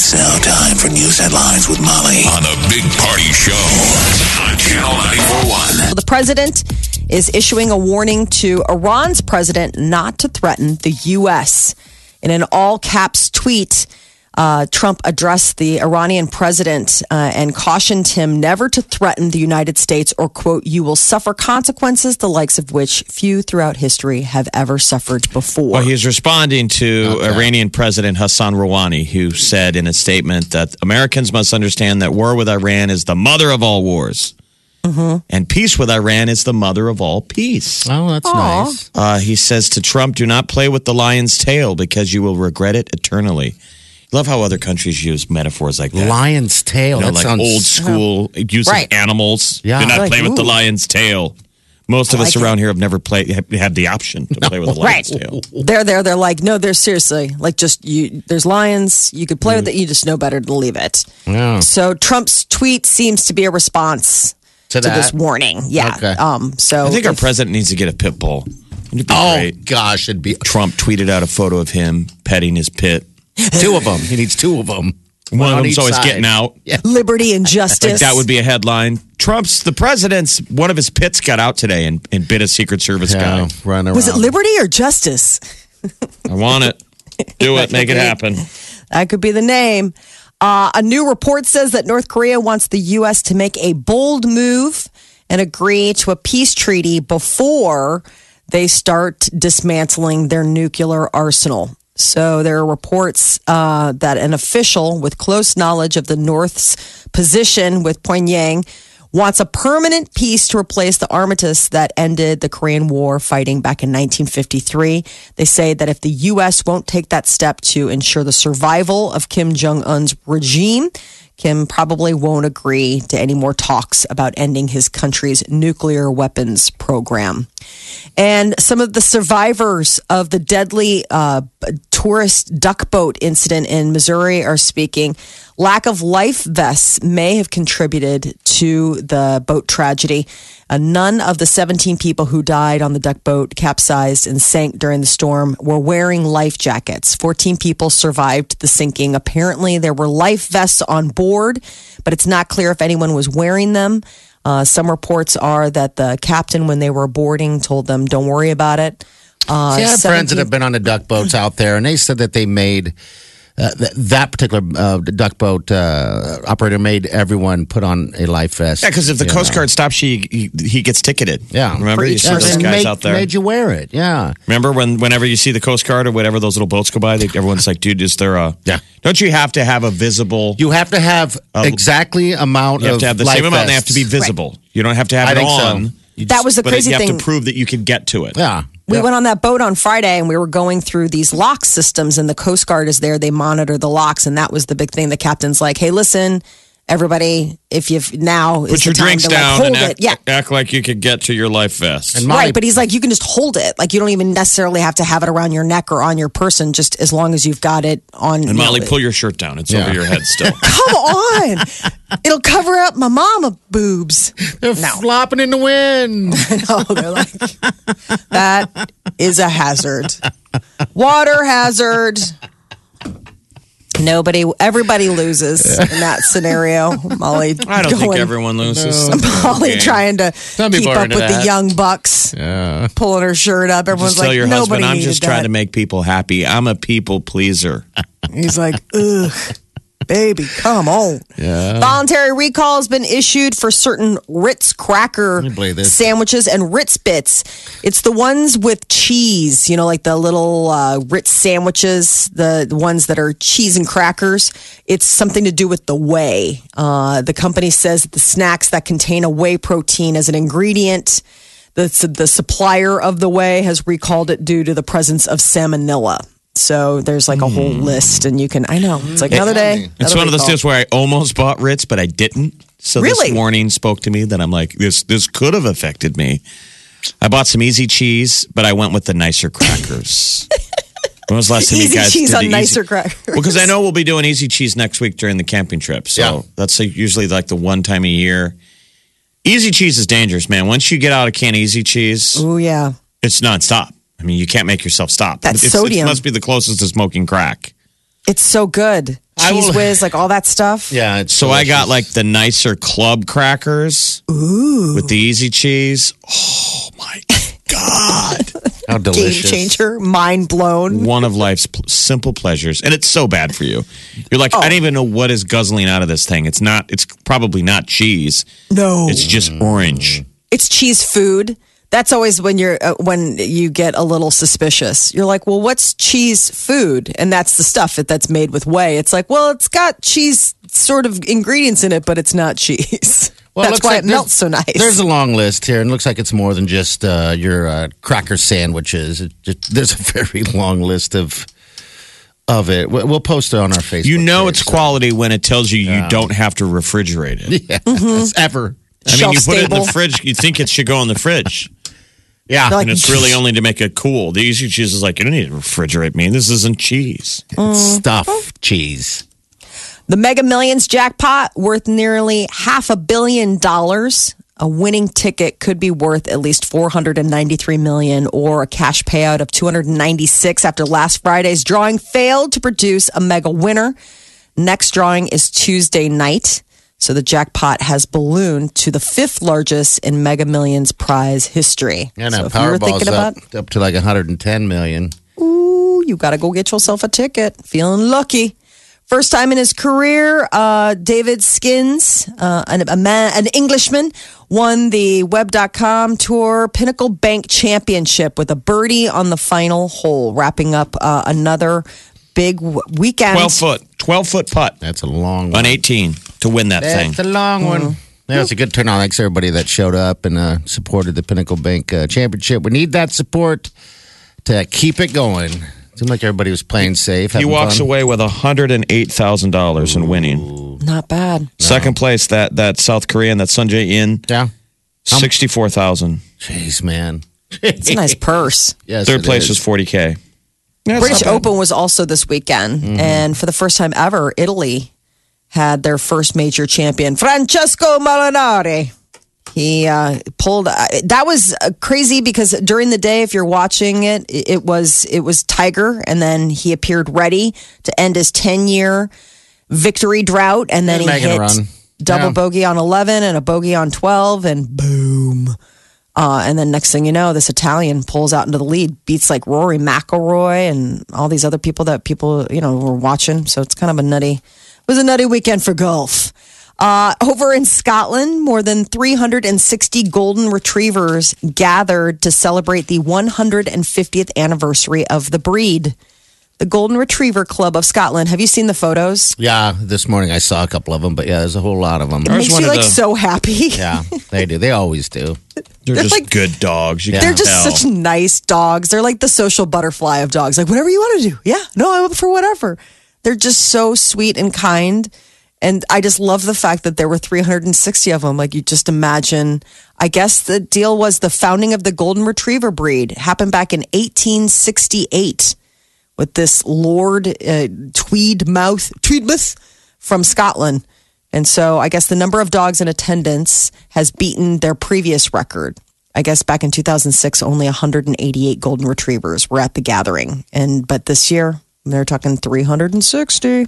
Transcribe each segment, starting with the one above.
It's now time for news headlines with Molly on the Big Party Show on Channel 941. The president is issuing a warning to Iran's president not to threaten the U.S. In an all caps tweet, uh, Trump addressed the Iranian president uh, and cautioned him never to threaten the United States or, quote, you will suffer consequences the likes of which few throughout history have ever suffered before. Well, he's responding to Iranian President Hassan Rouhani, who said in a statement that Americans must understand that war with Iran is the mother of all wars. And peace with Iran is the mother of all peace. Oh, that's Aw. nice. Uh, he says to Trump, do not play with the lion's tail because you will regret it eternally. Love how other countries use metaphors like that. Lion's tail. You know, that like sounds old school use Right. of animals. Yeah. Do not Like, play with the lion's tail. Most of I us like around here have never played have had the option to play with a lion's tail. They're there. They're like, no, they're seriously like just you. There's lions. You could play with it. You just know better to leave it. Yeah. So Trump's tweet seems to be a response To to, this warning. Yeah. Okay. Um. So I think our president needs to get a pit bull. It'd be Oh great. gosh, it'd be Trump tweeted out a photo of him petting his pit. Two of them. He needs two of them. One, of on them's each always side. getting out. liberty and justice. Like that would be a headline. Trump's the president's one of his pits got out today and, and bit a Secret Service Yeah, guy. run around. Was it liberty or justice? I want it. Do it. Make it happen. That could be the name. Uh, a new report says that North Korea wants the U.S. to make a bold move and agree to a peace treaty before they start dismantling their nuclear arsenal. So there are reports uh, that an official with close knowledge of the North's position with Pyongyang wants a permanent peace to replace the armistice that ended the Korean War fighting back in 1953. They say that if the U.S. won't take that step to ensure the survival of Kim Jong un's regime, Kim probably won't agree to any more talks about ending his country's nuclear weapons program. And some of the survivors of the deadly uh, tourist duck boat incident in Missouri are speaking. Lack of life vests may have contributed to the boat tragedy. Uh, none of the 17 people who died on the duck boat capsized and sank during the storm were wearing life jackets. 14 people survived the sinking. Apparently, there were life vests on board, but it's not clear if anyone was wearing them. Uh, some reports are that the captain, when they were boarding, told them, "Don't worry about it." Uh, See, I have friends that have been on the duck boats out there, and they said that they made uh, th- that particular uh, duck boat uh, operator made everyone put on a life vest. Yeah, because if the Coast know. Guard stops you, he, he gets ticketed. yeah, Remember? You see Yeah, those guys made, out there? made you wear it. Yeah, Remember when whenever you see the Coast Guard or whatever those little boats go by, they, everyone's like, dude, is there a. Yeah. Don't you have to have a visible. you have to have exactly amount You have of to have the life same amount and they have to be vests. visible. You don't have to have I it think so. on. You That was the but crazy you have thing. to prove that you can get to it. Yeah, We went on that boat on Friday and we were going through these lock systems, and the Coast Guard is there. They monitor the locks, and that was the big thing. The captain's like, "Hey, listen, everybody, if you've now is Put your the time drinks to like, down hold and it, act, yeah." act like you could get to your life vest. And Molly- Right, but he's like, you can just hold it. Like, you don't even necessarily have to have it around your neck or on your person, just as long as you've got it on. and Molly, know, pull your shirt down. It's Yeah. over your head still. Come on. It'll cover up my mama boobs. they're flopping in the wind. No, they're like, that is a hazard. Water hazard. Nobody, everybody loses in that scenario. Molly, I don't think everyone loses. Molly Okay. trying to Some keep up into with the young bucks, Yeah. pulling her shirt up. Everyone's Just tell like, your nobody husband, I'm just that. trying to make people happy. I'm a people pleaser. He's like, ugh, baby, come on. Yeah. Voluntary recall has been issued for certain Ritz cracker me believe this. sandwiches and Ritz bits. It's the ones with cheese, you know, like the little uh, Ritz sandwiches, the, the ones that are cheese and crackers. It's something to do with the whey. Uh, the company says that the snacks that contain a whey protein as an ingredient. The, the supplier of the whey has recalled it due to the presence of salmonella. So there's like a whole list, and you can. I know it's like another day. It's another one of those recall. days where I almost bought Ritz, but I didn't. So Really? this warning spoke to me that I'm like, this this could have affected me. I bought some easy cheese, but I went with the nicer crackers. when was the last time Easy you guys cheese did on the nicer easy- crackers. Well, because I know we'll be doing easy cheese next week during the camping trip. So Yeah. that's like usually like the one time a year. Easy cheese is dangerous, man. Once you get out a can of easy cheese, Oh yeah, it's nonstop. I mean, you can't make yourself stop. That It's- sodium. It must be the closest to smoking crack. it's so good. I Cheese will- whiz, like all that stuff. Yeah, it's So I got like the nicer club crackers with the easy cheese. Oh my God. how delicious. Game delicious. changer, mind blown. One of life's pl- simple pleasures. And it's so bad for you. You're like, Oh. I don't even know what is guzzling out of this thing. It's not, it's probably not cheese. No, It's just orange. it's cheese food. That's always when you're uh, when you get a little suspicious. You're like, well, what's cheese food? And that's the stuff that that's made with whey. It's like, well, it's got cheese sort of ingredients in it, but it's not cheese. Well, it that's looks why like it melts so nice. There's a long list here, and it looks like it's more than just uh, your uh, cracker sandwiches. It just, there's a very long list of of it. We- We'll post it on our Facebook. You know page, it's so- quality when it tells you you don't have to refrigerate it. Yeah, Mm-hmm. ever. I mean, you put it in the fridge, you think it should go in the fridge. Yeah, Like- And it's really only to make it cool. The easy cheese is like, you don't need to refrigerate me. This isn't cheese. it's mm. stuff cheese. The Mega Millions jackpot worth nearly half a billion dollars. A winning ticket could be worth at least 493 million or a cash payout of 296 after last Friday's drawing failed to produce a mega winner. Next drawing is Tuesday night. So the jackpot has ballooned to the fifth largest in Mega Millions prize history. Yeah, so now were Powerball's up, about, up to like 110 million. ooh, you got to go get yourself a ticket. Feeling lucky. First time in his career, uh, David Skinns, uh, an, a man, an Englishman, won the Web.com Tour Pinnacle Bank Championship with a birdie on the final hole, wrapping up uh, another big weekend. 12 foot, 12 foot putt That's a long on one. 18 to win that thing. That's a long one. Yeah, it's a good turnout. Thanks everybody that showed up and uh, supported the Pinnacle Bank uh, Championship. We need that support to keep it going. Seemed like everybody was playing safe. He having walks fun. away with $108,000 in winning. Not bad. Second place, that, that South Korean, that Sungjae Im, Yeah. 64000 Jeez, man. It's a nice purse. Yes, Third it place is. was 40K. Yeah, British. Open was also this weekend, Mm-hmm. and for the first time ever, Italy had their first major champion, Francesco Molinari. He uh, pulled. Uh, that was uh, crazy because during the day, if you're watching it, it it was it was Tiger, and then he appeared ready to end his 10 year victory drought, and then he hit double Yeah. bogey on 11 and a bogey on 12, and boom. Uh, and then next thing you know, this Italian pulls out into the lead, beats like Rory McIlroy and all these other people that people you know were watching. So it's kind of a nutty. It was a nutty weekend for golf. Uh, over in Scotland, more than 360 golden retrievers gathered to celebrate the 150th anniversary of the breed. The Golden Retriever Club of Scotland. Have you seen the photos? Yeah, this morning I saw a couple of them, but yeah, there's a whole lot of them. It There's makes one you of like the- so happy. Yeah, they do. They always do. They're, They're just like- good dogs. You Yeah. They're can just tell. such nice dogs. They're like the social butterfly of dogs. Like whatever you want to do. Yeah, no, I'm up for whatever. They're just so sweet and kind. And I just love the fact that there were 360 of them. Like you just imagine. I guess the deal was the founding of the golden retriever breed happened back in 1868 with this Lord uh, Tweedmouth Tweedmouth from Scotland. And so I guess the number of dogs in attendance has beaten their previous record. I guess back in 2006, only 188 golden retrievers were at the gathering. And but this year, they're talking 360.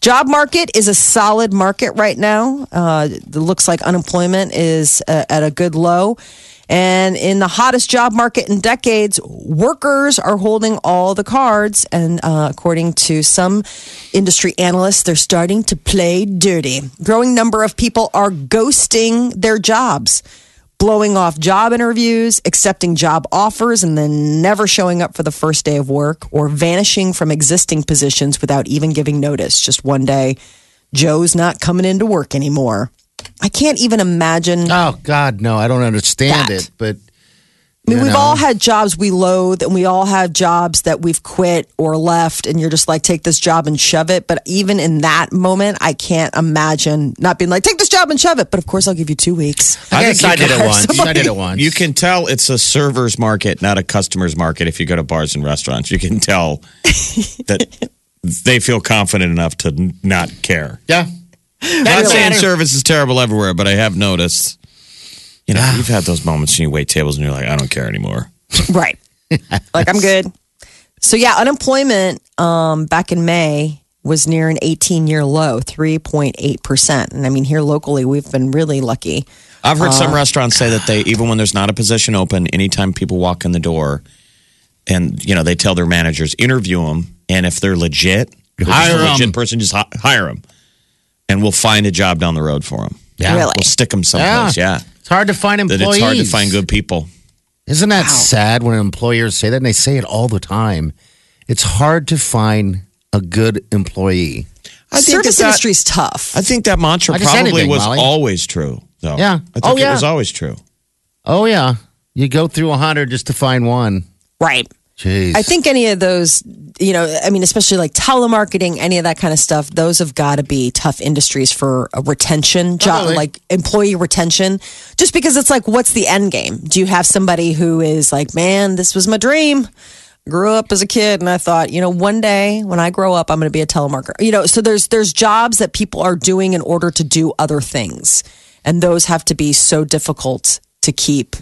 Job market is a solid market right now. Uh, it looks like unemployment is uh, at a good low. And in the hottest job market in decades, workers are holding all the cards. And uh, according to some industry analysts, they're starting to play dirty. Growing number of people are ghosting their jobs, blowing off job interviews, accepting job offers, and then never showing up for the first day of work or vanishing from existing positions without even giving notice. Just one day, Joe's not coming into work anymore. I can't even imagine. Oh God, no! I don't understand That. it. But I mean, You we've know? all had jobs we loathe, and we all have jobs that we've quit or left, and you're just like, take this job and shove it. But even in that moment, I can't imagine not being like, take this job and shove it. But of course, I'll give you two weeks. I, think guess I you did it can- once. I did it once. You can tell it's a server's market, not a customer's market. If you go to bars and restaurants, you can tell that they feel confident enough to not care. Yeah. Not saying service is terrible everywhere, but I have noticed. You know, you've had those moments when you wait tables and you're like, I don't care anymore. Right. like, I'm good. So, yeah, unemployment um, back in May was near an 18 year low, 3.8%. And I mean, here locally, we've been really lucky. I've heard Uh, some restaurants say that they, even when there's not a position open, anytime people walk in the door, and you know they tell their managers interview them, and if they're legit, Hire a 'em. legit person, just hi- hire them, and we'll find a job down the road for them. Yeah. Really? We'll stick them someplace. Yeah, It's hard to find that employees. it's hard to find good people. Isn't that sad when employers say that? And they say it all the time. It's hard to find a good employee. I think Service that- industry is tough. I think that mantra I probably anything, was Molly. always true. Though. Yeah. I oh, think Oh, it was always true. Oh, yeah. You go through a 100 just to find one. right. Jeez. I think any of those, you know, I mean, especially like telemarketing, any of that kind of stuff, those have got to be tough industries for a retention job, Totally. like employee retention. Just because it's like, what's the end game? Do you have somebody who is like, man, this was my dream? Grew up as a kid and I thought, you know, one day when I grow up, I'm going to be a telemarketer. You know, so there's there's jobs that people are doing in order to do other things, and those have to be so difficult to keep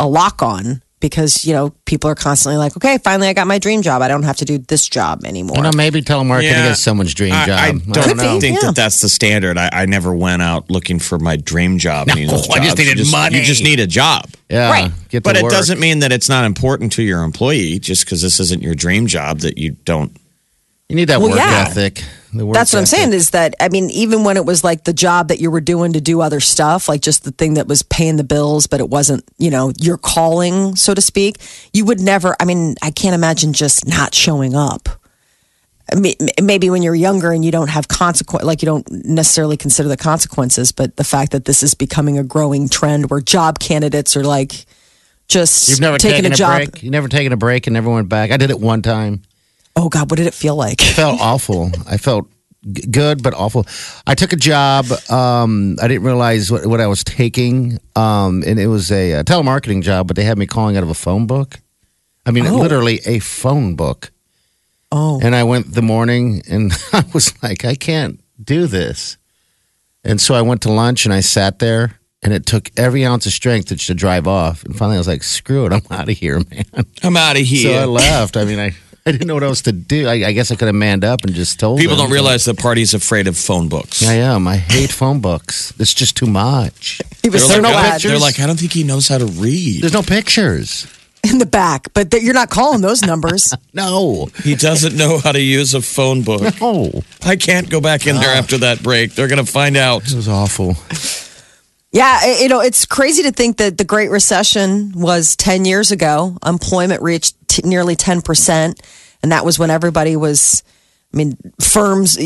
a lock on because you know people are constantly like, okay, finally I got my dream job. I don't have to do this job anymore. you know, maybe telemarketing Yeah. is someone's dream I, job. I don't Could be, think yeah. that that's the standard. I, I never went out looking for my dream job. any of those I just needed you money. You just need a job. Yeah. Right. Get to But it doesn't mean that it's not important to your employee just because this isn't your dream job that you don't. You need that Well, work yeah. ethic. Work That's what I'm saying is that I mean, even when it was like the job that you were doing to do other stuff, like just the thing that was paying the bills, but it wasn't, you know, your calling, so to speak, you would never, I mean, I can't imagine just not showing up. I mean, maybe when you're younger and you don't have consequence, like you don't necessarily consider the consequences, but the fact that this is becoming a growing trend where job candidates are like just You've never taking taken a a, job. break. You never taken a break and never went back. I did it one time. Oh God, what did it feel like? felt awful. I felt g- good, but awful. I took a job. Um, I didn't realize what, what I was taking, um, and it was a, uh telemarketing job. But they had me calling out of a phone book. I mean, Oh. literally a phone book. Oh, And I went the morning, and I was like, I can't do this. And so I went to lunch, and I sat there. And it took every ounce of strength to, to drive off. And finally, I was like, "Screw it, I'm out of here, man." I'm out of here. So I left. I mean, I, I didn't know what else to do. I, I guess I could have manned up and just told People them. don't realize the party's afraid of phone books. I am. I hate phone books. It's just too much. he was They're so like, no pictures? they're like, I don't think he knows how to read. There's no pictures. in the back, but th- you're not calling those numbers. No. He doesn't know how to use a phone book. No. I can't go back in there ah. after that break. They're going to find out. It was awful. Yeah, you know, it's crazy to think that the Great Recession was 10 years ago. Employment reached t- nearly 10%. And that was when everybody was, I mean, firms,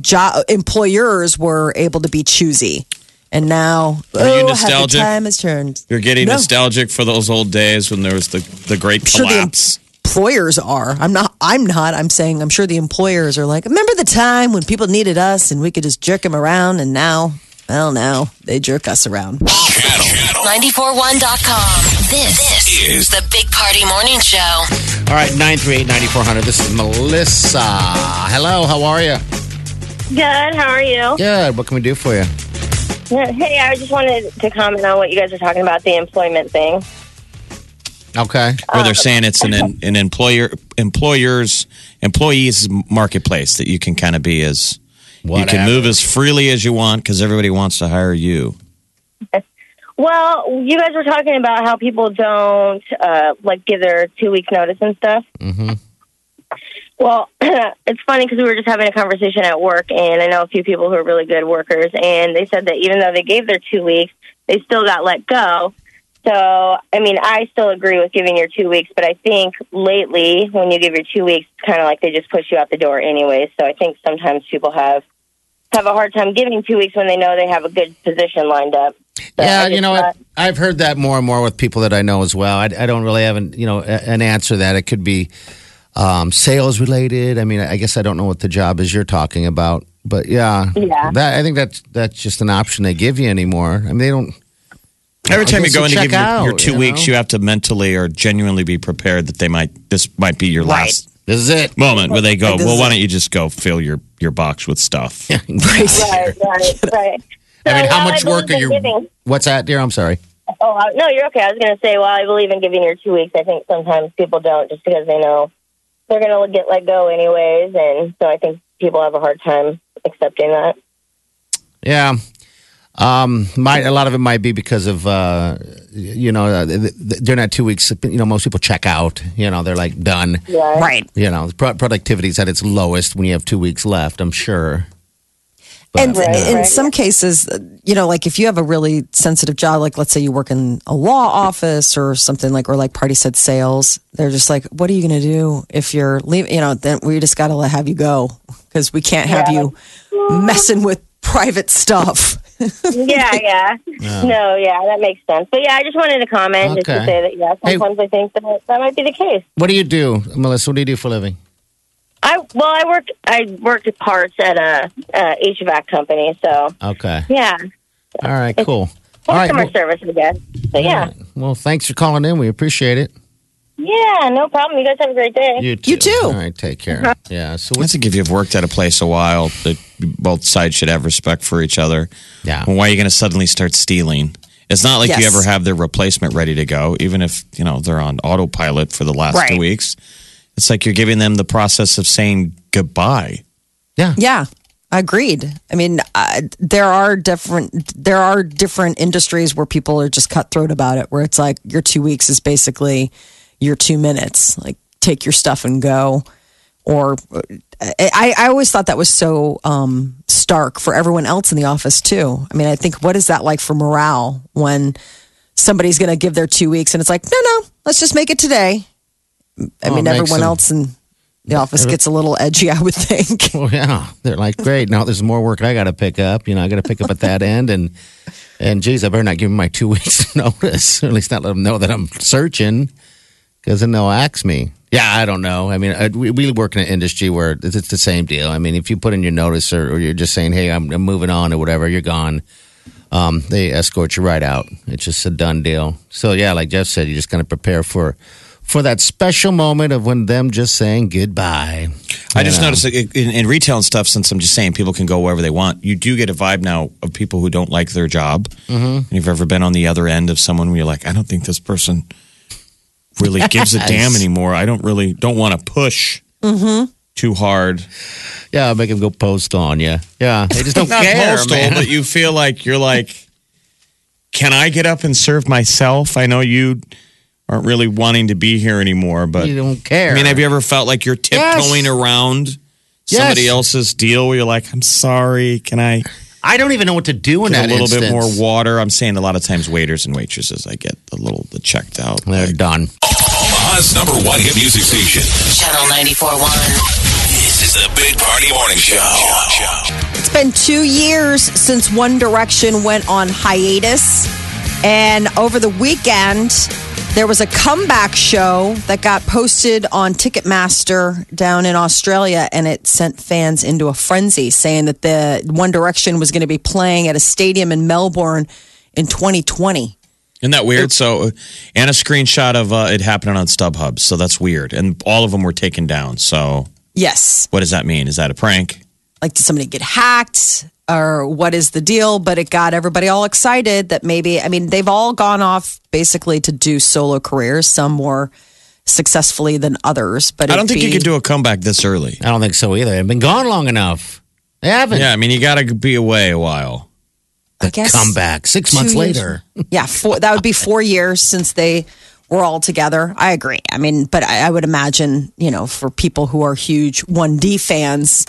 job, employers were able to be choosy. And now, Are you oh, happy nostalgic? time has turned. You're getting No. nostalgic for those old days when there was the, the great Sure, the collapse. employers are. I'm not. I'm not. I'm saying I'm sure the employers are like. Remember the time when people needed us and we could just jerk them around, and now, well, now they jerk us around. Channel 941.com. This, this is the Big Party Morning Show. All right, 938-9400. This is Melissa. Hello, how are you? Good. How are you? Good. What can we do for you? Hey, I just wanted to comment on what you guys are talking about the employment thing. Okay. Where they're um, saying it's an an employer employers employees marketplace that you can kind of be as you can move as freely as you want because everybody wants to hire you. Well, you guys were talking about how people don't uh, like give their two weeks notice and stuff. Mm-hmm. Well, it's funny because we were just having a conversation at work, and I know a few people who are really good workers, and they said that even though they gave their two weeks, they still got let go. So, I mean, I still agree with giving your two weeks, but I think lately, when you give your two weeks, it's kind of like they just push you out the door anyway. So, I think sometimes people have have a hard time giving two weeks when they know they have a good position lined up. So yeah, you know thought- I've heard that more and more with people that I know as well. I, I don't really have an, you know an answer to that. It could be um, sales related. I mean, I guess I don't know what the job is you're talking about, but yeah, Yeah. That I think that's that's just an option they give you anymore. I mean, they don't. Every time you go you in to check give your, your two you weeks, know? you have to mentally or genuinely be prepared that they might this might be your last This is it. moment where they go, Like, well, why don't you just go fill your your box with stuff? Right, right, right. I mean, how much I work are you? Giving, What's that, dear? I'm sorry. oh, uh, no, you're okay. I was going to say, while I believe in giving your two weeks, I think sometimes people don't just because they know they're going to get let go anyways. And so I think people have a hard time accepting that. Yeah. Um, might a lot of it might be because of uh, you know uh, th- th- during that two weeks. You know, most people check out. You know, they're like done. Right. Right. You know, pro- productivity is at its lowest when you have two weeks left. I'm sure. And Right, in right. some cases, you know, like if you have a really sensitive job, like let's say you work in a law office or something like, or like Party said sales, they're just like, what are you going to do if you're leaving? You know, then we just got to have you go because we can't have Yeah. you messing with private stuff. yeah, yeah. No, yeah, that makes sense. But yeah, I just wanted to comment just to say that, yeah, Hey- sometimes I think that that might be the case. What do you do, Melissa? What do you do for a living? I well, I worked I worked at parts at a, a HVAC company, so Okay. yeah, All right. Cool. All right. customer Well, service, I guess. So yeah, well, thanks for calling in. We appreciate it. Yeah, no problem. You guys have a great day. You too. You too. All right. Take care. Yeah. So I think if you've worked at a place a while, that both sides should have respect for each other. Yeah. Well, why are you going to suddenly start stealing? It's not like you ever have their replacement ready to go, even if you know they're on autopilot for the last two weeks. It's like you're giving them the process of saying goodbye. Yeah. Yeah, agreed. I mean, uh, there are different there are different industries where people are just cutthroat about it. Where it's like your two weeks is basically your two minutes. Like take your stuff and go. Or I, I always thought that was so um, stark for everyone else in the office too. I mean, I think what is that like for morale when somebody's going to give their two weeks and it's like, no, no, let's just make it today. I Oh, mean, everyone else in the office gets a little edgy, I would think. Well, yeah, they're like, great. Now there's more work I got to pick up. You know, I got to pick up at that end, and and geez, I better not give them my two weeks notice, or at least not let them know that I'm searching, because then they'll ask me. Yeah, I don't know. I mean, I, we, we work in an industry where it's, it's the same deal. I mean, if you put in your notice, or, or you're just saying, hey, I'm, I'm moving on, or whatever, you're gone. Um, they escort you right out. It's just a done deal. So yeah, like Jeff said, you're just got to prepare for for that special moment of when them just saying goodbye. I just Yeah. noticed in, in retail and stuff, since I'm just saying people can go wherever they want, you do get a vibe now of people who don't like their job. Mm-hmm. And you've ever been on the other end of someone where you're like, I don't think this person really gives a damn anymore. I don't really don't want to push mm-hmm. too hard. Yeah, make them go post on you. Yeah, they just don't Not care, postal, man. but you feel like you're like, can I get up and serve myself? I know you aren't really wanting to be here anymore, but you don't care. I mean, have you ever felt like you're tiptoeing Yes. around Yes. somebody else's deal where you're like, I'm sorry, can I I don't even know what to do in get that a little bit more water? I'm saying a lot of times waiters and waitresses, I get a little the checked out. They're done. Omaha's number one hit music station. Channel 94.1. This is the Big Party Morning Show. It's been two years since One Direction went on hiatus. And over the weekend, there was a comeback show that got posted on Ticketmaster down in Australia, and it sent fans into a frenzy, saying that the One Direction was going to be playing at a stadium in Melbourne in 2020. Isn't that weird? So, uh, and a screenshot of uh, it happening on StubHub. So that's weird. And all of them were taken down. So, Yes. what does that mean? Is that a prank? Like did somebody get hacked or what is the deal but it got everybody all excited that maybe i mean they've all gone off basically to do solo careers some more successfully than others but I don't it'd think you be- could do a comeback this early. I don't think so either. They've been gone long enough. They haven't. Yeah, I mean, you got to be away a while. I guess Come back six months years. later. yeah four, that would be four years since they were all together i agree i mean but I, I would imagine you know for people who are huge 1d fans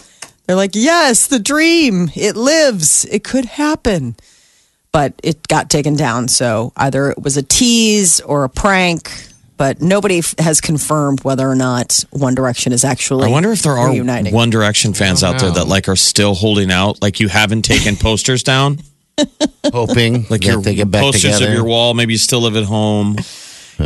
they're like yes the dream it lives it could happen but it got taken down so either it was a tease or a prank but nobody f- has confirmed whether or not one direction is actually I wonder if there are reuniting. One Direction fans out there oh, that like are still holding out, like you haven't taken posters down. hoping Like that your they get back posters together. of your wall. Maybe you still live at home.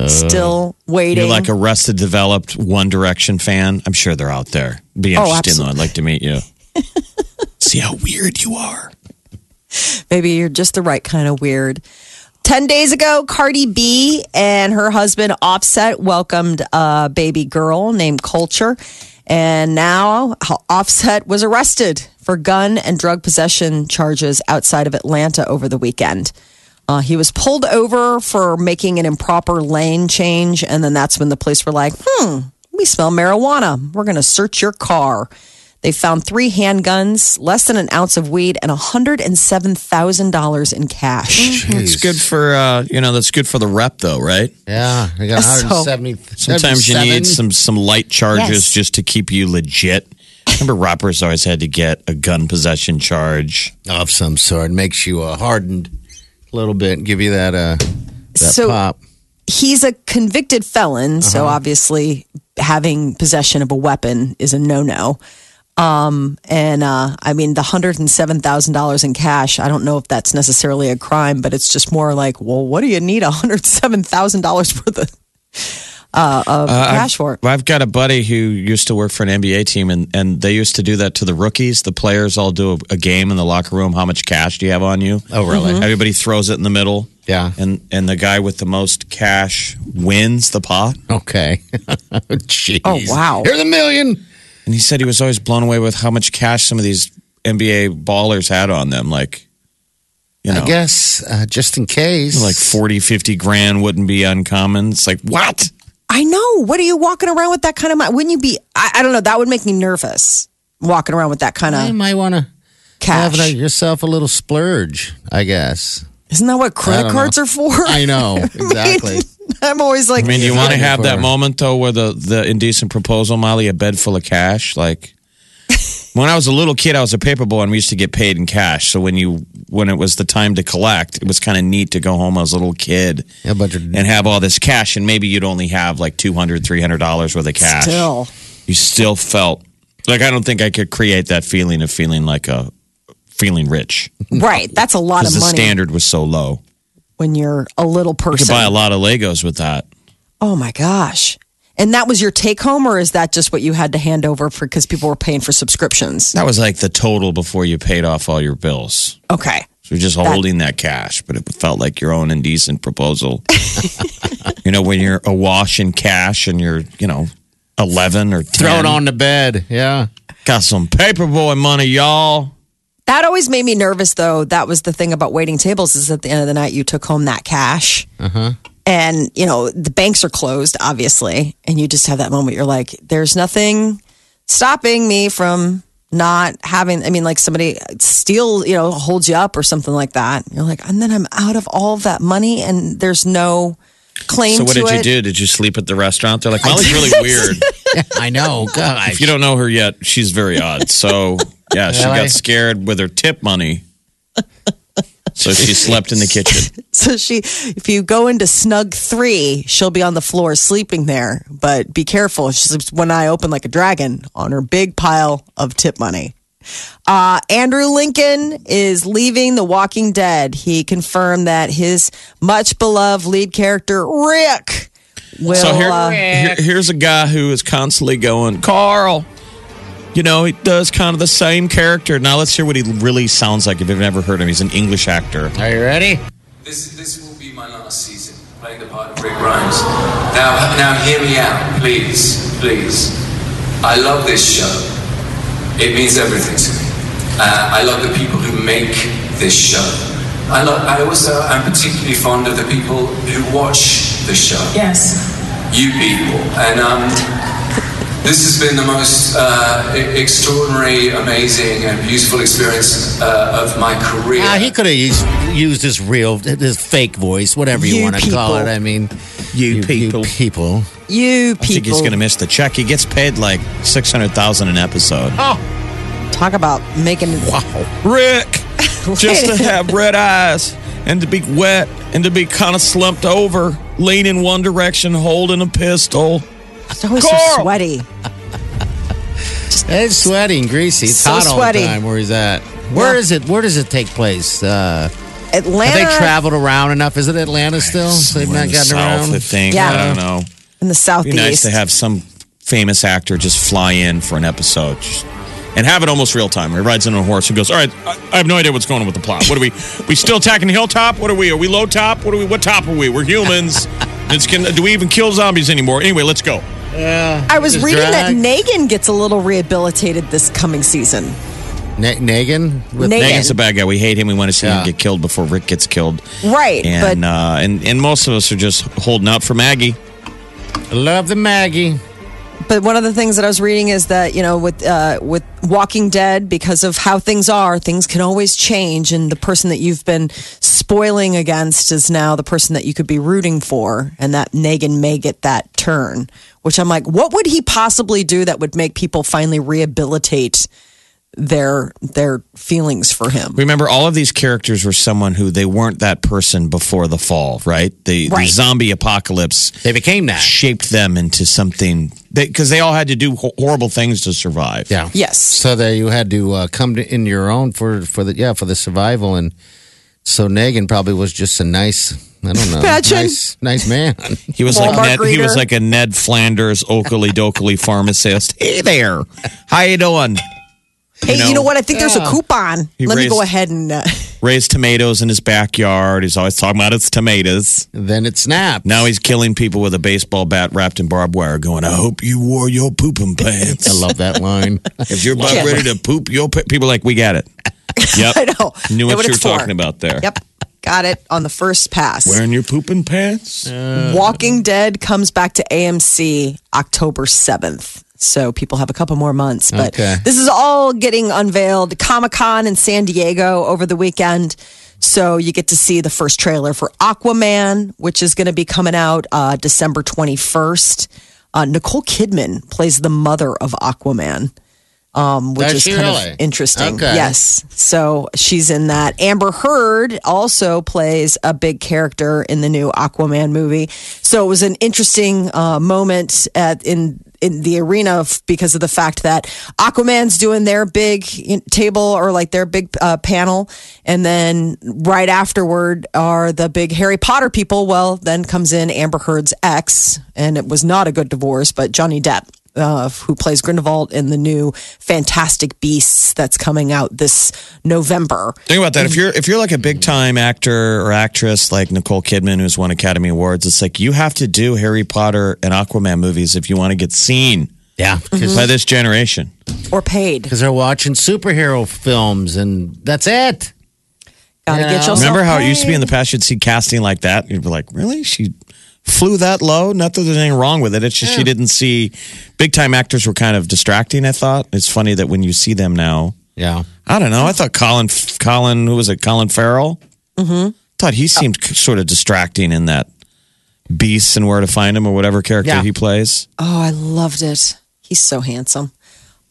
Still waiting. You're like a rusted, developed One Direction fan. I'm sure they're out there. Be Oh, interesting though. I'd like to meet you. See how weird you are. Maybe you're just the right kind of weird. 10 days ago, Cardi B and her husband Offset welcomed a baby girl named Culture. And now Offset was arrested for gun and drug possession charges outside of Atlanta over the weekend. Uh, he was pulled over for making an improper lane change. And then that's when the police were like, hmm, we smell marijuana. We're going to search your car. They found three handguns, less than an ounce of weed, and $107,000 in cash. It's good for uh, you know that's good for the rep though, right? Yeah, I got So- 170. Sometimes you need some some light charges Yes. just to keep you legit. Remember, rappers always had to get a gun possession charge. of some sort. Makes you a hardened a little bit. Give you that uh that So- pop. He's a convicted felon, so obviously having possession of a weapon is a no no. Um, and uh, I mean, the $107,000 in cash, I don't know if that's necessarily a crime, but it's just more like, well, what do you need $107,000 worth of, uh, of cash for? I've, I've got a buddy who used to work for an NBA team, and, and they used to do that to the rookies. The players all do a, a game in the locker room. How much cash do you have on you? Oh, really? Everybody throws it in the middle. Yeah. And and the guy with the most cash wins the pot. Okay. Jeez. Oh, wow. Here's a million. And he said he was always blown away with how much cash some of these NBA ballers had on them. Like, you know, I guess uh, just in case. like 40, 50 grand wouldn't be uncommon. It's like, what? I know. What are you walking around with that kind of money? Wouldn't you be? I, I don't know. That would make me nervous. Walking around with that kind of. you of might want to cash. have a- yourself a little splurge. I guess. Isn't that what credit don't cards are for? I know exactly. I'm always like, I mean, do you want to Looking have that moment though, where the the indecent proposal, Molly, a bed full of cash? Like when I was a little kid, I was a paper boy, and we used to get paid in cash. So when you when it was the time to collect, it was kind of neat to go home as a little kid Yeah, but you're- and have all this cash, and maybe you'd only have like $200, 300 dollars worth of cash. still. you still felt like I don't think I could create that feeling of feeling like a feeling rich Right. That's a lot because of the money standard was so low. when you're a little person, You could buy a lot of Legos with that. oh my gosh. And that was your take home, or is that just what you had to hand over for because people were paying for subscriptions? That was like the total before you paid off all your bills. Okay. So you're just holding that cash, but it felt like your own indecent proposal. you know, when you're awash in cash and you're, you know, 11 or 10. throw it on the bed. Yeah. Got some paperboy money, y'all. That always made me nervous, though. That was the thing about waiting tables is at the end of the night, you took home that cash. Uh-huh. And, you know, the banks are closed, obviously. And you just have that moment. You're like, there's nothing stopping me from not having, I mean, like somebody steal, you know, holds you up or something like that. You're like, and then I'm out of all of that money and there's no claim So what to did you do? Did you sleep at the restaurant? They're like, Molly's really weird. I know. God. if you don't know her yet, she's very odd. So yeah, she Really? got scared with her tip money. So she slept in the kitchen. So she, if you go into snug three, she'll be on the floor sleeping there. But be careful. She sleeps one eye open like a dragon on her big pile of tip money. Uh, Andrew Lincoln is leaving The Walking Dead. He confirmed that his much beloved lead character, Rick, will. So here, uh, here- here's a guy who is constantly going, Carl. You know, he does kind of the same character. Now let's hear what he really sounds like. If you've never heard him, he's an English actor. Are you ready? This, this will be my last season playing the part of Rick Grimes. Now, now hear me out, please, please. I love this show. It means everything to me. Uh, I love the people who make this show. I, lo- I also am particularly fond of the people who watch the show. Yes. You people. And um, this has been the most uh, e- extraordinary, amazing, and beautiful experience uh, of my career. Ah, he could have used, used his real, his fake voice, whatever you, You want to call it. I mean, You people. people. you people. I think he's going to miss the check. He gets paid like six hundred thousand an episode. Oh, talk about making. Wow, Rick, just to have red eyes and to be wet and to be kind of slumped over, leaning one direction, holding a pistol. It's always so sweaty. Just Yes. It's sweaty and greasy. It's So hot all sweaty. the time where he's at. Where Yeah. is it? Where does it take place? Uh, Atlanta. have they traveled around enough? Is it Atlanta still? They've not in the gotten South, around. I think. Yeah. I don't know. in the It'd southeast. be nice to have some famous actor just fly in for an episode just- and have it almost real time. He rides in on a horse and goes, "All right, I I have no idea what's going on with the plot. What are we? We still attacking the hilltop? What are we? Are we low top? What are we? What top are we? We're humans. It's can, do we even kill zombies anymore? Anyway, let's go. I was Just reading that drag. Negan gets a little rehabilitated this coming season. Na- Nagan? With Negan. Negan's a bad guy. We hate him. We want to see Yeah. him get killed before Rick gets killed. Right, And but uh, and and most of us are just holding out for Maggie. I love the Maggie. But one of the things that I was reading is that you know with uh, with Walking Dead because of how things are, things can always change, and the person that you've been spoiling against is now the person that you could be rooting for, and that Negan may get that turn. Which I'm like, what would he possibly do that would make people finally rehabilitate their their feelings for him? Remember, all of these characters were someone who they weren't that person before the fall, right? The, the zombie apocalypse They became that. shaped them into something because they, all had to do ho- horrible things to survive. Yeah. Yes. So that you had to uh, come to, in your own for for the yeah for the survival, and so Negan probably was just a nice I don't know nice nice man. He was like Walmart Ned, he was like a Ned Flanders, Okily Dokily pharmacist. Hey there, how you doing? Hey, you know, know, what? I think there's a coupon. He Let me go ahead and. Uh, Raised tomatoes in his backyard. He's always talking about his tomatoes. then it snapped. Now he's killing people with a baseball bat wrapped in barbed wire, going, "I hope you wore your pooping pants." I love that line. If you're about ready to poop, you'll p-. people are like we got it. Yep, I know. Knew Know what, you were it's for. talking about there. Yep. Got it on the first pass. Wearing your pooping pants. Walking Dead comes back to AMC October 7th. So people have a couple more months. But Okay. this is all getting unveiled. Comic Con in San Diego over the weekend. So you get to see the first trailer for Aquaman, which is going to be coming out uh, December 21st. Uh, Nicole Kidman plays the mother of Aquaman. Um, which Does is kind really? of interesting. Okay. Yes. So she's in that. Amber Heard also plays a big character in the new Aquaman movie. So it was an interesting uh, moment at in in the arena because of the fact that Aquaman's doing their big table or like their big uh, panel, and then right afterward are the big Harry Potter people. Well, then comes in Amber Heard's ex, and it was not a good divorce, but Johnny Depp uh, who plays Grindelwald in the new Fantastic Beasts that's coming out this November. Think about that. If you're if you're like a big time actor or actress like Nicole Kidman, who's won Academy Awards, it's like you have to do Harry Potter and Aquaman movies if you want to get seen Yeah, because by this generation. Or paid. Because they're watching superhero films, and that's it. Gotta Yeah. get yourself. Remember how it used to be in the past? You'd see casting like that. You'd be like, really? She flew that low? Not that there's anything wrong with it. It's just she didn't see big time actors were kind of distracting. I thought it's funny that when you see them now, Yeah, I don't know. I thought Colin, Colin, who was it? Colin Farrell. Mm-hmm. Thought he seemed sort of distracting in that Beasts and Where to Find Him or whatever character Yeah. he plays. Oh, I loved it. He's so handsome.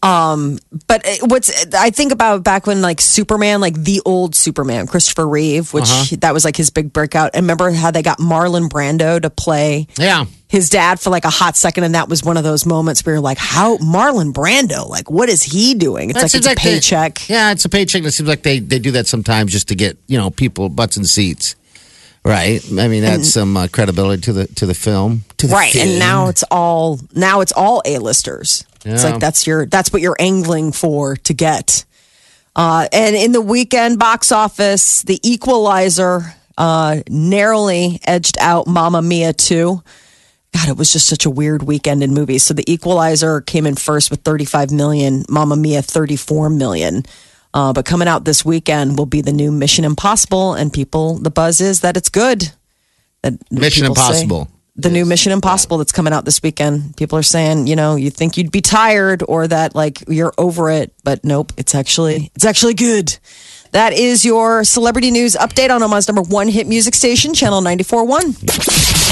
Um, but what's I think about back when like Superman, like the old Superman, Christopher Reeve, which Uh-huh. that was like his big breakout. And remember how they got Marlon Brando to play yeah. his dad for like a hot second, and that was one of those moments where you're like, how Marlon Brando? Like, what is he doing? It's That like it's a they- paycheck. yeah, it's a paycheck. It seems like they, they do that sometimes just to get you know people butts and seats, right? I mean, that's some uh, credibility to the to the film, to the right and now it's all now it's all a-listers it's Yeah. like that's your that's what you're angling for to get uh, and in the weekend box office the equalizer uh, narrowly edged out Mamma Mia 2 God, it was just such a weird weekend in movies. So the Equalizer came in first with 35 million, Mamma Mia 34 million. Uh, but coming out this weekend will be the new Mission Impossible, and people, the buzz is that it's good. That Mission Impossible. say- Impossible. the new Mission Impossible that's coming out this weekend. People are saying, you know, you think you'd be tired or that like you're over it, but nope, it's actually it's actually good. That is your celebrity news update on Omaha's number one hit music station, Channel 94.1.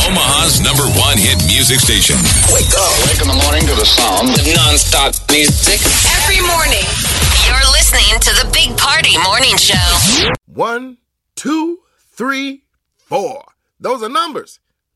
Omaha's number one hit music station. Wake up. Wake in the morning to the sound of non-stop music. Every morning. You're listening to the Big Party Morning Show. One, two, three, four. Those are numbers.